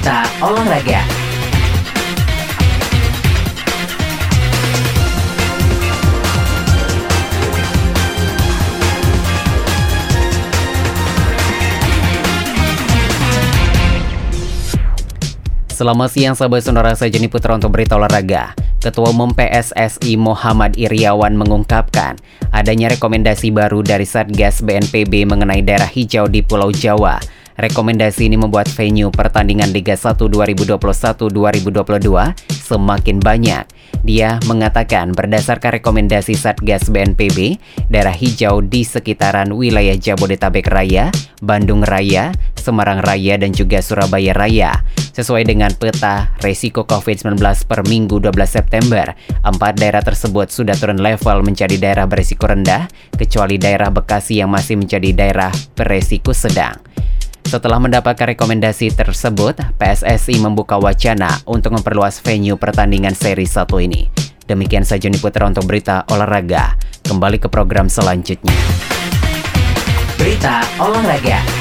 Berita Olahraga Selamat siang sahabat sonora saya Jeni Putra untuk berita olahraga. Ketua Umum PSSI Muhammad Iriawan mengungkapkan adanya rekomendasi baru dari Satgas BNPB mengenai daerah hijau di Pulau Jawa. Rekomendasi ini membuat venue pertandingan Liga 1 2021-2022 semakin banyak. Dia mengatakan berdasarkan rekomendasi Satgas BNPB, daerah hijau di sekitaran wilayah Jabodetabek Raya, Bandung Raya, Semarang Raya, dan juga Surabaya Raya Sesuai dengan peta resiko COVID-19 per minggu 12 September, empat daerah tersebut sudah turun level menjadi daerah berisiko rendah, kecuali daerah Bekasi yang masih menjadi daerah beresiko sedang. Setelah mendapatkan rekomendasi tersebut, PSSI membuka wacana untuk memperluas venue pertandingan seri 1 ini. Demikian saja Putra untuk berita olahraga. Kembali ke program selanjutnya. Berita olahraga.